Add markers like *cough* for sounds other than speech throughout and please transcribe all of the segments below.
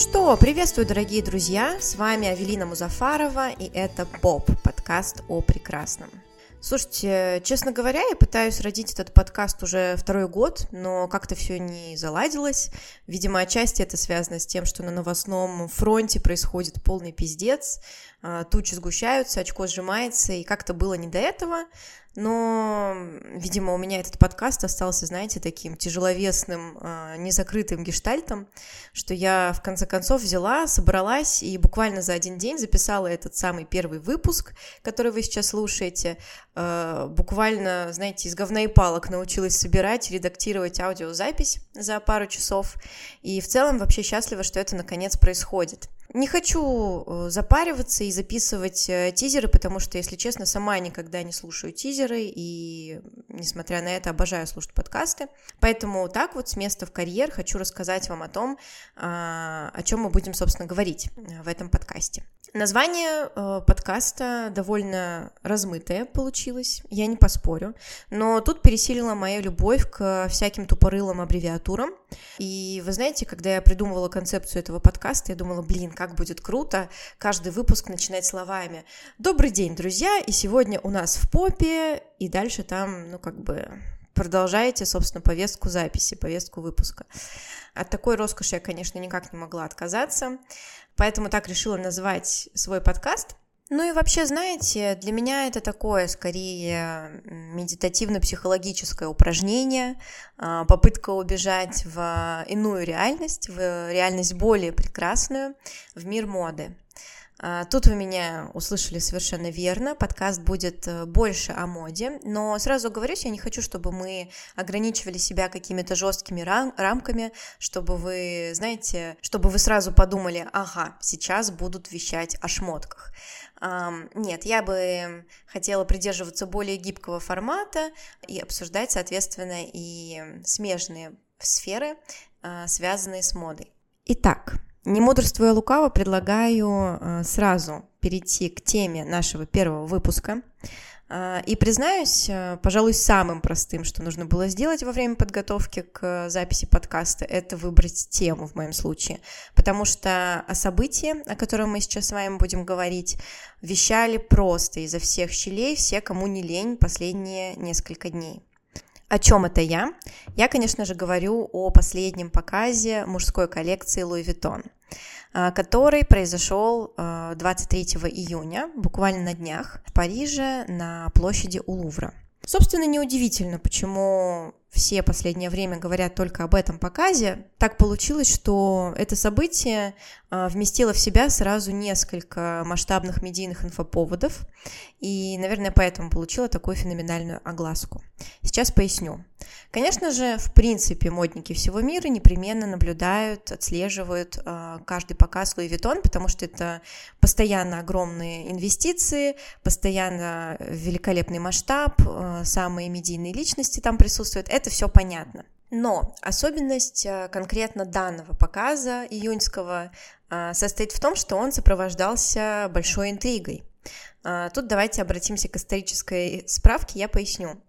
что, приветствую, дорогие друзья! С вами Авелина Музафарова, и это ПОП, подкаст о прекрасном. Слушайте, честно говоря, я пытаюсь родить этот подкаст уже второй год, но как-то все не заладилось. Видимо, отчасти это связано с тем, что на новостном фронте происходит полный пиздец, а, тучи сгущаются, очко сжимается, и как-то было не до этого но, видимо, у меня этот подкаст остался, знаете, таким тяжеловесным, а, незакрытым гештальтом, что я в конце концов взяла, собралась и буквально за один день записала этот самый первый выпуск, который вы сейчас слушаете. А, буквально, знаете, из говна и палок научилась собирать, редактировать аудиозапись за пару часов. И в целом вообще счастлива, что это наконец происходит. Не хочу э, запариваться и записывать э, тизеры, потому что, если честно, сама никогда не слушаю тизеры, и, несмотря на это, обожаю слушать подкасты. Поэтому так вот с места в карьер хочу рассказать вам о том, а, о чем мы будем, собственно, говорить э, в этом подкасте. Название э, подкаста довольно размытое получилось, я не поспорю, но тут пересилила моя любовь к всяким тупорылым аббревиатурам. И вы знаете, когда я придумывала концепцию этого подкаста, я думала, блин, как будет круто каждый выпуск начинать словами «Добрый день, друзья, и сегодня у нас в попе», и дальше там, ну, как бы продолжаете, собственно, повестку записи, повестку выпуска. От такой роскоши я, конечно, никак не могла отказаться поэтому так решила назвать свой подкаст. Ну и вообще, знаете, для меня это такое скорее медитативно-психологическое упражнение, а, попытка убежать в иную реальность, в реальность более прекрасную, в мир моды. А, тут вы меня услышали совершенно верно. Подкаст будет э, больше о моде, но сразу говорю, я не хочу, чтобы мы ограничивали себя какими-то жесткими рам- рамками, чтобы вы, знаете, чтобы вы сразу подумали, ага, сейчас будут вещать о шмотках. Нет, я бы хотела придерживаться более гибкого формата и обсуждать, соответственно, и смежные сферы, а, связанные с модой. Итак, не мудрствуя лукаво, предлагаю э, сразу перейти к теме нашего первого выпуска. Э, и признаюсь, э, пожалуй, самым простым, что нужно было сделать во время подготовки к записи подкаста, это выбрать тему в моем случае. Потому что о событии, о котором мы сейчас с вами будем говорить, вещали просто изо всех щелей все, кому не лень последние несколько дней. О чем это я? Я, конечно же, говорю о последнем показе мужской коллекции Louis Vuitton, а, который произошел 23 а, июня, буквально на днях, в Париже на площади у Лувра. Собственно, неудивительно, почему все последнее время говорят только об этом показе. Так получилось, что это событие а, вместило в себя сразу несколько масштабных медийных инфоповодов, и, наверное, поэтому получило такую феноменальную огласку. Сейчас поясню. Конечно же, в принципе, модники всего мира непременно наблюдают, отслеживают э, каждый показ Louis Vuitton, потому что это постоянно огромные инвестиции, постоянно великолепный масштаб, э, самые медийные личности там присутствуют. Это все понятно. Но особенность э, конкретно данного показа июньского состоит в том, что он сопровождался большой интригой. Тут давайте обратимся к исторической справке, я поясню.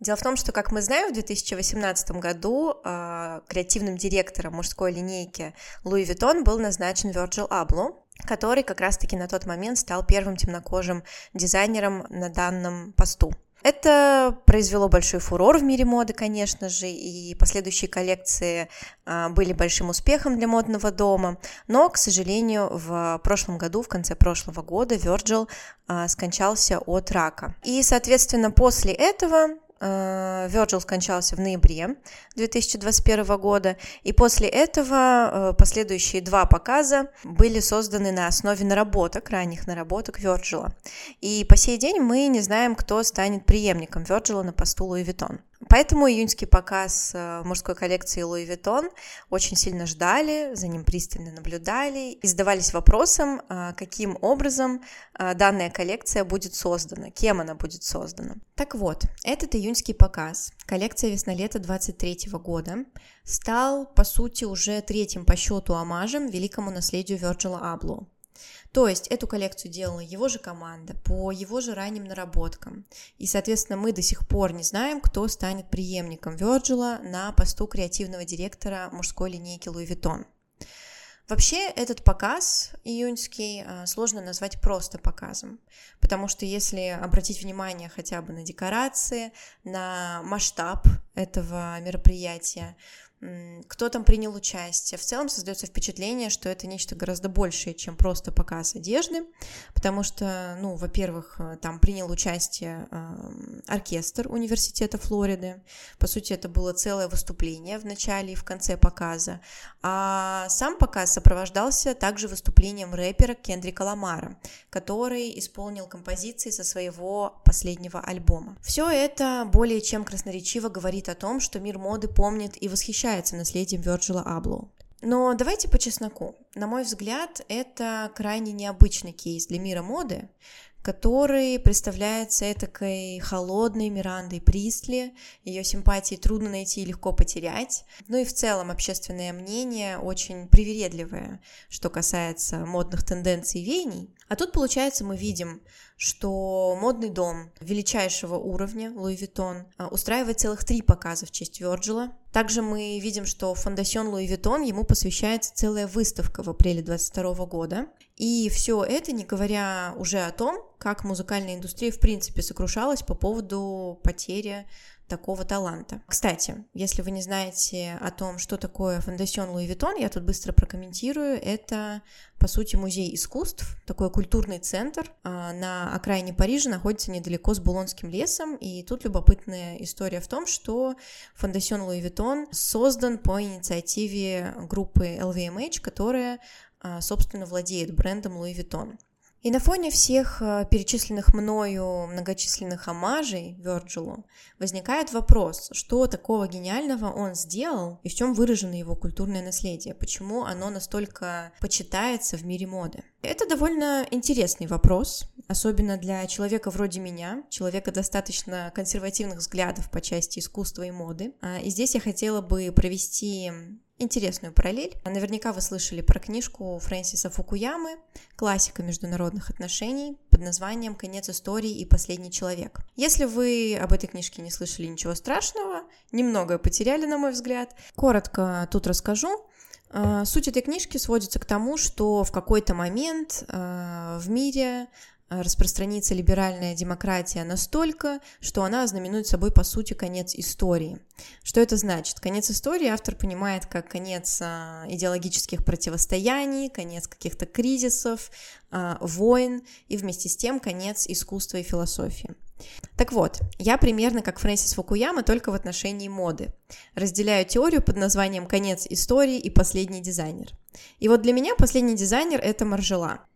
Дело в том, что, как мы знаем, в 2018 году э, креативным директором мужской линейки Louis Vuitton был назначен Virgil Abloh, который как раз-таки на тот момент стал первым темнокожим дизайнером на данном посту. Это произвело большой фурор в мире моды, конечно же, и последующие коллекции а, были большим успехом для модного дома, но, к сожалению, в прошлом году, в конце прошлого года, Virgil а, скончался от рака. И, соответственно, после этого Virgil э, скончался в ноябре 2021 года, и после этого э, последующие два показа были созданы на основе наработок, ранних наработок Virgil. И по сей день мы не знаем, кто станет преемником Virgil на посту Louis Vuitton. Поэтому июньский показ э, мужской коллекции Louis Vuitton очень сильно ждали, за ним пристально наблюдали и задавались вопросом, э, каким образом э, данная коллекция будет создана, кем она будет создана. Так вот, этот июньский показ, коллекция весна-лето 23 года, стал, по сути, уже третьим по счету омажем великому наследию Virgil Abloh. То есть эту коллекцию делала его же команда по его же ранним наработкам. И, соответственно, мы до сих пор не знаем, кто станет преемником Virgil на посту креативного директора мужской линейки Louis Vuitton. Вообще этот показ июньский а, сложно назвать просто показом, потому что если обратить внимание хотя бы на декорации, на масштаб этого мероприятия, кто там принял участие. В целом создается впечатление, что это нечто гораздо большее, чем просто показ одежды, потому что, ну, во-первых, э, там принял участие оркестр университета Флориды. По сути, это было целое выступление в начале и в конце показа. А сам показ сопровождался также выступлением рэпера Кендрика Ламара, который исполнил композиции со своего последнего альбома. Все это более чем красноречиво говорит о том, что мир моды помнит и восхищается восхищается наследием Вирджила Аблоу. Но давайте по чесноку. На мой взгляд, это крайне необычный кейс для мира моды, который представляется этакой холодной Мирандой Пристли. Ее симпатии трудно найти и легко потерять. Ну и в целом общественное мнение очень привередливое, что касается модных тенденций и веяний. А тут, получается, мы видим что модный дом величайшего уровня, Louis Vuitton, устраивает целых три показа в честь Вирджила. Также мы видим, что Fondation Louis Vuitton ему посвящается целая выставка в апреле 22 года. И все это не говоря уже о том, как музыкальная индустрия в принципе сокрушалась по поводу потери такого таланта. Кстати, если вы не знаете о том, что такое Fondation Louis Vuitton, я тут быстро прокомментирую. Это, по сути, музей искусств, такой культурный центр а, на окраине Парижа, находится недалеко с Булонским лесом, и тут любопытная история в том, что фондасьон Луи Виттон создан по инициативе группы LVMH, которая а, собственно, владеет брендом Louis Vuitton. И на фоне всех э, перечисленных мною многочисленных омажей Вёрджилу возникает вопрос, что такого гениального он сделал и в чем выражено его культурное наследие, почему оно настолько почитается в мире моды. Это довольно интересный вопрос, особенно для человека вроде меня, человека достаточно консервативных взглядов по части искусства и моды. А, и здесь я хотела бы провести интересную параллель. Наверняка вы слышали про книжку Фрэнсиса Фукуямы «Классика международных отношений» под названием «Конец истории и последний человек». Если вы об этой книжке не слышали ничего страшного, немного потеряли, на мой взгляд, коротко тут расскажу. А, суть этой книжки сводится к тому, что в какой-то момент а, в мире Э, распространится либеральная демократия настолько, что она ознаменует собой, по сути, конец истории. Что это значит? Конец истории автор понимает как конец а, идеологических противостояний, конец каких-то кризисов, а, войн и вместе с тем конец искусства и философии. Так вот, я примерно как Фрэнсис Фукуяма, только в отношении моды. Разделяю теорию под названием «Конец истории» и «Последний дизайнер». И вот для меня последний дизайнер — это Маржела.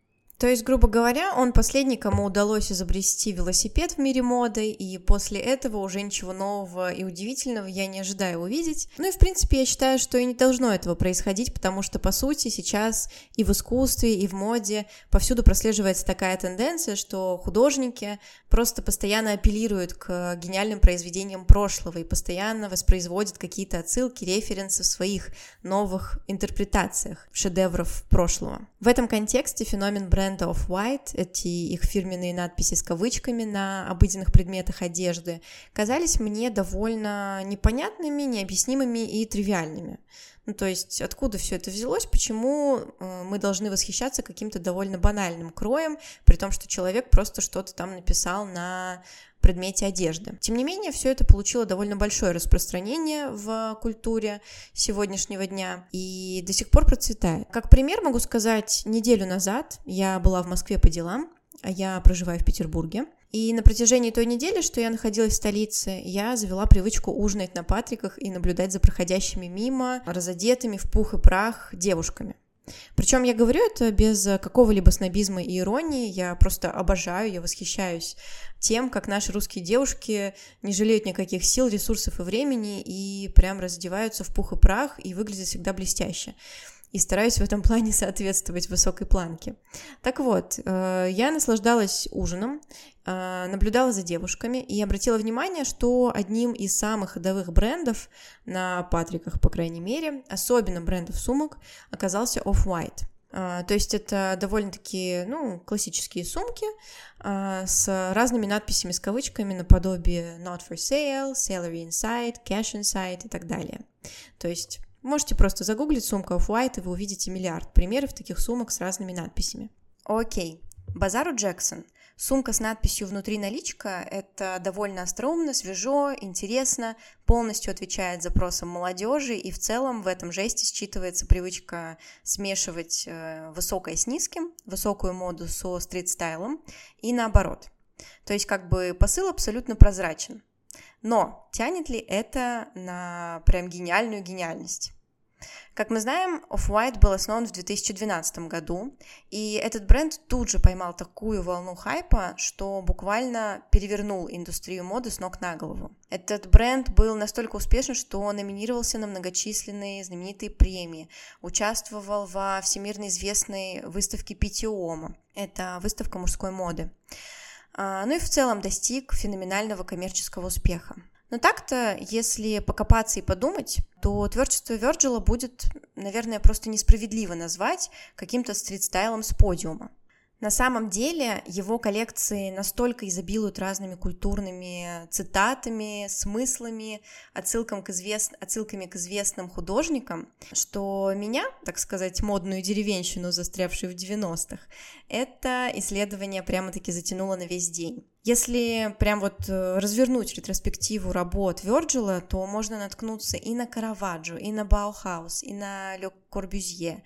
То есть, грубо говоря, он последний, кому удалось изобрести велосипед в мире моды, и после этого уже ничего нового и удивительного я не ожидаю увидеть. Ну и, в принципе, я считаю, что и не должно этого происходить, потому что, по сути, сейчас и в искусстве, и в моде повсюду прослеживается такая тенденция, что художники просто постоянно апеллируют к гениальным произведениям прошлого и постоянно воспроизводят какие-то отсылки, референсы в своих новых интерпретациях шедевров прошлого. В этом контексте феномен бренда бренда Off-White, эти их фирменные надписи с кавычками на обыденных предметах одежды, казались мне довольно непонятными, необъяснимыми и тривиальными. Ну, то есть, откуда все это взялось, почему э, мы должны восхищаться каким-то довольно банальным кроем, при том, что человек просто что-то там написал на предмете одежды. Тем не менее, все это получило довольно большое распространение в культуре сегодняшнего дня и до сих пор процветает. Как пример могу сказать, неделю назад я была в Москве по делам, а я проживаю в Петербурге. И на протяжении той недели, что я находилась в столице, я завела привычку ужинать на Патриках и наблюдать за проходящими мимо, разодетыми в пух и прах девушками. Причем я говорю это без какого-либо снобизма и иронии, я просто обожаю, я восхищаюсь тем, как наши русские девушки не жалеют никаких сил, ресурсов и времени и прям раздеваются в пух и прах и выглядят всегда блестяще и стараюсь в этом плане соответствовать высокой планке. Так вот, э, я наслаждалась ужином, э, наблюдала за девушками и обратила внимание, что одним из самых ходовых брендов на Патриках, по крайней мере, особенно брендов сумок, оказался Off-White. Uh, то есть это довольно-таки, ну, классические сумки с разными надписями с кавычками наподобие not for sale, salary inside, cash inside и так далее. То есть Можете просто загуглить сумка Off-White, и вы увидите миллиард примеров таких сумок с разными надписями. Окей, Базару Джексон. Сумка с надписью «Внутри наличка» — это довольно остроумно, свежо, интересно, полностью отвечает запросам молодежи, и в целом в этом жесте считывается привычка смешивать э, высокое с низким, высокую моду со стрит-стайлом, и наоборот. То есть как бы посыл абсолютно прозрачен. Но тянет ли это на прям гениальную гениальность? Как мы знаем, Off-White был основан в 2012 году, и этот бренд тут же поймал такую волну хайпа, что буквально перевернул индустрию моды с ног на голову. Этот бренд был настолько успешен, что номинировался на многочисленные знаменитые премии, участвовал во всемирно известной выставке Питиома, это выставка мужской моды, ну и в целом достиг феноменального коммерческого успеха. Но так-то, если покопаться и подумать, то творчество Вирджила будет, наверное, просто несправедливо назвать каким-то стрит-стайлом с подиума. На самом деле его коллекции настолько изобилуют разными культурными цитатами, смыслами, отсылкам к извест... отсылками к известным художникам, что меня, так сказать, модную деревенщину, застрявшую в 90-х, это исследование прямо-таки затянуло на весь день. Если прям вот э, развернуть ретроспективу работ Вирджила, то можно наткнуться и на Караваджо, и на Баухаус, и на Ле Корбюзье,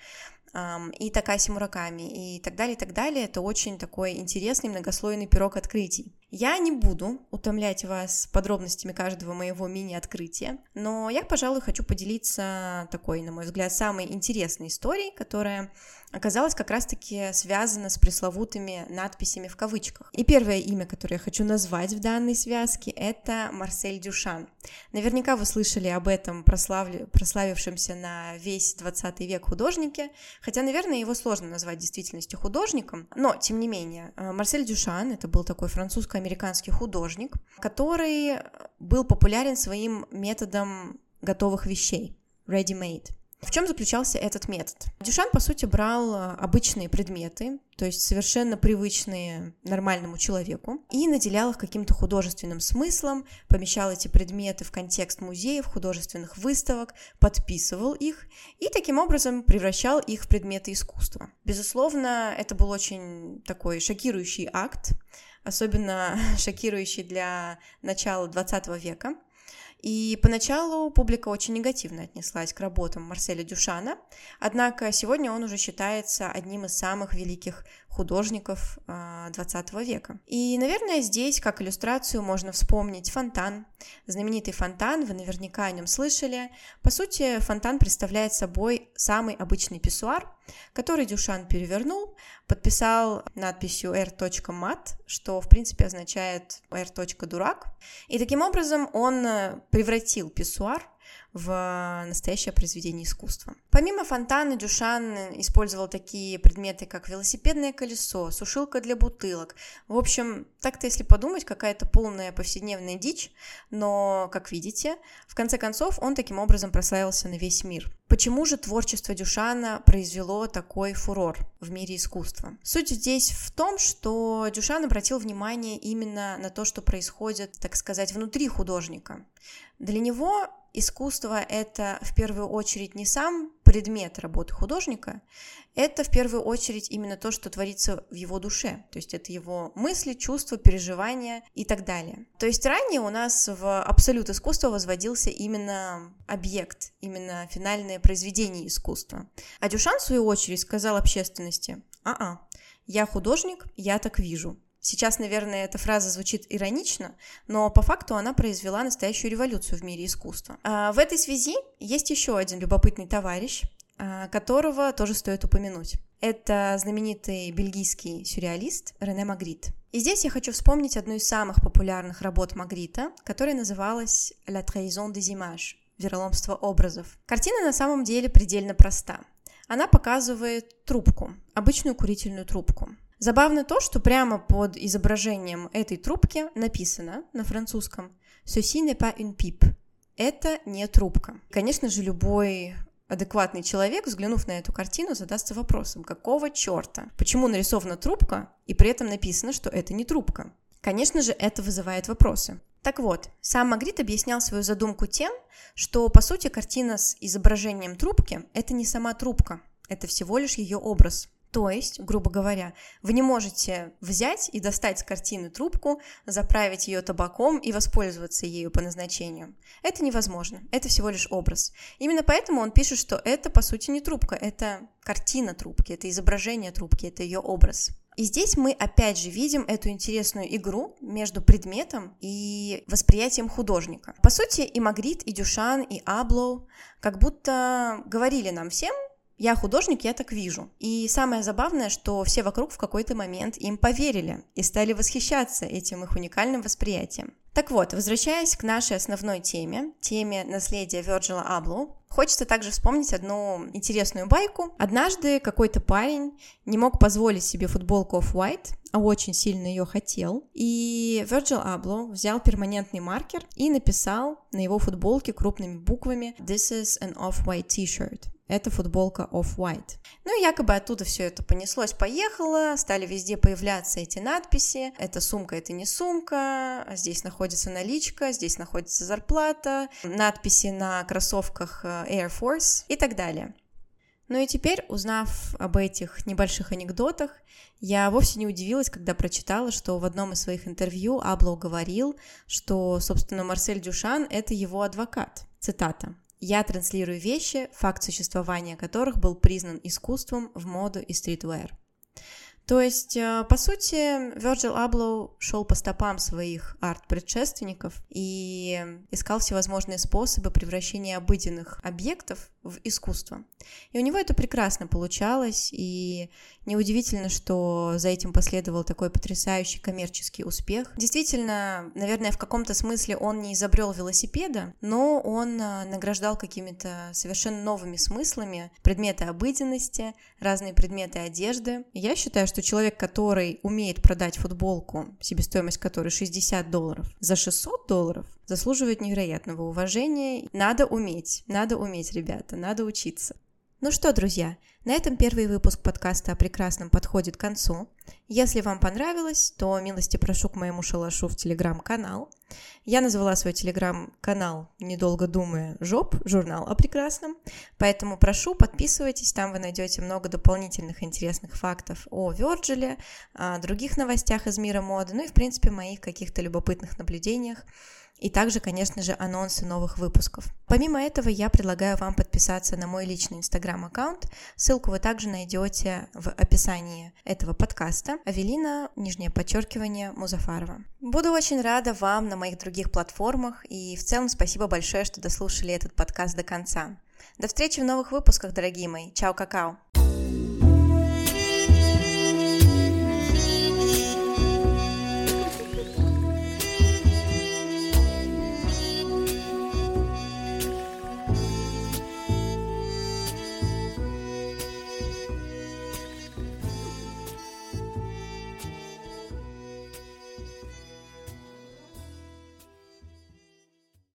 и Такаси Мураками, и так далее, и так далее. Это очень такой интересный многослойный пирог открытий. Я не буду утомлять вас подробностями каждого моего мини-открытия, но я, пожалуй, хочу поделиться такой, на мой взгляд, самой интересной историей, которая оказалась как раз-таки связана с пресловутыми надписями в кавычках. И первое имя, которое я хочу назвать в данной связке, это Марсель Дюшан. Наверняка вы слышали об этом прославли... прославившемся на весь 20 век художнике, хотя, наверное, его сложно назвать действительностью художником, но, тем не менее, э, Марсель Дюшан, это был такой французско американский художник, который был популярен своим методом готовых вещей, ready-made. В чем заключался этот метод? Дюшан, по сути, брал э, обычные предметы, то есть совершенно привычные нормальному человеку, и наделял их каким-то художественным смыслом, помещал эти предметы в контекст музеев, художественных выставок, подписывал их и таким образом превращал их в предметы искусства. Безусловно, это был очень такой шокирующий акт, особенно *laughs* шокирующий для начала 20 века. И поначалу публика очень негативно отнеслась к работам Марселя Дюшана, однако сегодня он уже считается одним из самых великих художников 20 а, века. И, наверное, здесь, как иллюстрацию, можно вспомнить фонтан. Знаменитый фонтан, вы наверняка о нем слышали. По сути, фонтан представляет собой самый обычный писсуар, который Дюшан перевернул, подписал надписью r.mat, что, в принципе, означает r.дурак. И таким образом он э, превратил писсуар в настоящее произведение искусства. Помимо фонтана, Дюшан использовал такие предметы, как велосипедное колесо, сушилка для бутылок. В общем, так-то, если подумать, какая-то полная повседневная дичь, но, как видите, в конце концов он таким образом прославился на весь мир. Почему же творчество Дюшана произвело такой фурор в мире искусства? Суть здесь в том, что Дюшан обратил внимание именно на то, что происходит, так сказать, внутри художника. Для него искусство — это в первую очередь не сам предмет работы художника, это в первую очередь именно то, что творится в его душе, то есть это его мысли, чувства, переживания и так далее. То есть ранее у нас в абсолют искусства возводился именно объект, именно финальное произведение искусства. А Дюшан, в свою очередь, сказал общественности, а-а, я художник, я так вижу. Сейчас, наверное, эта фраза звучит иронично, но по факту она произвела настоящую революцию в мире искусства. А в этой связи есть еще один любопытный товарищ, а, которого тоже стоит упомянуть. Это знаменитый бельгийский сюрреалист Рене Магрит. И здесь я хочу вспомнить одну из самых популярных работ Магрита, которая называлась «La trahison des images» — «Вероломство образов». Картина на самом деле предельно проста. Она показывает трубку, обычную курительную трубку. Забавно то, что прямо под изображением этой трубки написано на французском «Ceci n'est pas une pipe». Это не трубка. Конечно же, любой адекватный человек, взглянув на эту картину, задастся вопросом, какого черта? Почему нарисована трубка, и при этом написано, что это не трубка? Конечно же, это вызывает вопросы. Так вот, сам Магрит объяснял свою задумку тем, что, по сути, картина с изображением трубки – это не сама трубка, это всего лишь ее образ. То есть, грубо говоря, вы не можете взять и достать с картины трубку, заправить ее табаком и воспользоваться ею по назначению. Это невозможно, это всего лишь образ. Именно поэтому он пишет, что это, по сути, не трубка, это картина трубки, это изображение трубки, это ее образ. И здесь мы опять же видим эту интересную игру между предметом и восприятием художника. По сути, и Магрит, и Дюшан, и Аблоу как будто говорили нам всем, я художник, я так вижу. И самое забавное, что все вокруг в какой-то момент им поверили и стали восхищаться этим их уникальным восприятием. Так вот, возвращаясь к нашей основной теме, теме наследия Вирджила Аблу, хочется также вспомнить одну интересную байку. Однажды какой-то парень не мог позволить себе футболку Off-White, а очень сильно ее хотел, и Virgil Abloh взял перманентный маркер и написал на его футболке крупными буквами «This is an Off-White T-shirt» это футболка Off-White. Ну и якобы оттуда все это понеслось-поехало, стали везде появляться эти надписи. Это сумка, это не сумка, здесь находится наличка, здесь находится зарплата, надписи на кроссовках э, Air Force и так далее. Ну и теперь, узнав об этих небольших анекдотах, я вовсе не удивилась, когда прочитала, что в одном из своих интервью Аблоу говорил, что, собственно, Марсель Дюшан — это его адвокат. Цитата. Я транслирую вещи, факт существования которых был признан искусством в моду и стритвер. То есть, э, по сути, Virgil Abloh шел по стопам своих арт-предшественников и искал всевозможные способы превращения обыденных объектов в искусство. И у него это прекрасно получалось, и неудивительно, что за этим последовал такой потрясающий коммерческий успех. Действительно, наверное, в каком-то смысле он не изобрел велосипеда, но он э, награждал какими-то совершенно новыми смыслами предметы обыденности, разные предметы одежды. Я считаю, что человек, который умеет продать футболку, себестоимость которой 60 долларов, за 600 долларов, заслуживает невероятного уважения. Надо уметь, надо уметь, ребята, надо учиться. Ну что, друзья, на этом первый выпуск подкаста о прекрасном подходит к концу. Если вам понравилось, то милости прошу к моему шалашу в телеграм-канал. Я назвала свой телеграм-канал, недолго думая, «Жоп», журнал о прекрасном. Поэтому прошу, подписывайтесь, там вы найдете много дополнительных интересных фактов о Вёрджиле, о других новостях из мира моды, ну и, в принципе, моих каких-то любопытных наблюдениях и также, конечно же, анонсы новых выпусков. Помимо этого, я предлагаю вам подписаться на мой личный инстаграм-аккаунт. Ссылку вы также найдете в описании этого подкаста. Авелина, нижнее подчеркивание, Музафарова. Буду очень рада вам на моих других платформах и в целом спасибо большое, что дослушали этот подкаст до конца. До встречи в новых выпусках, дорогие мои. Чао, какао!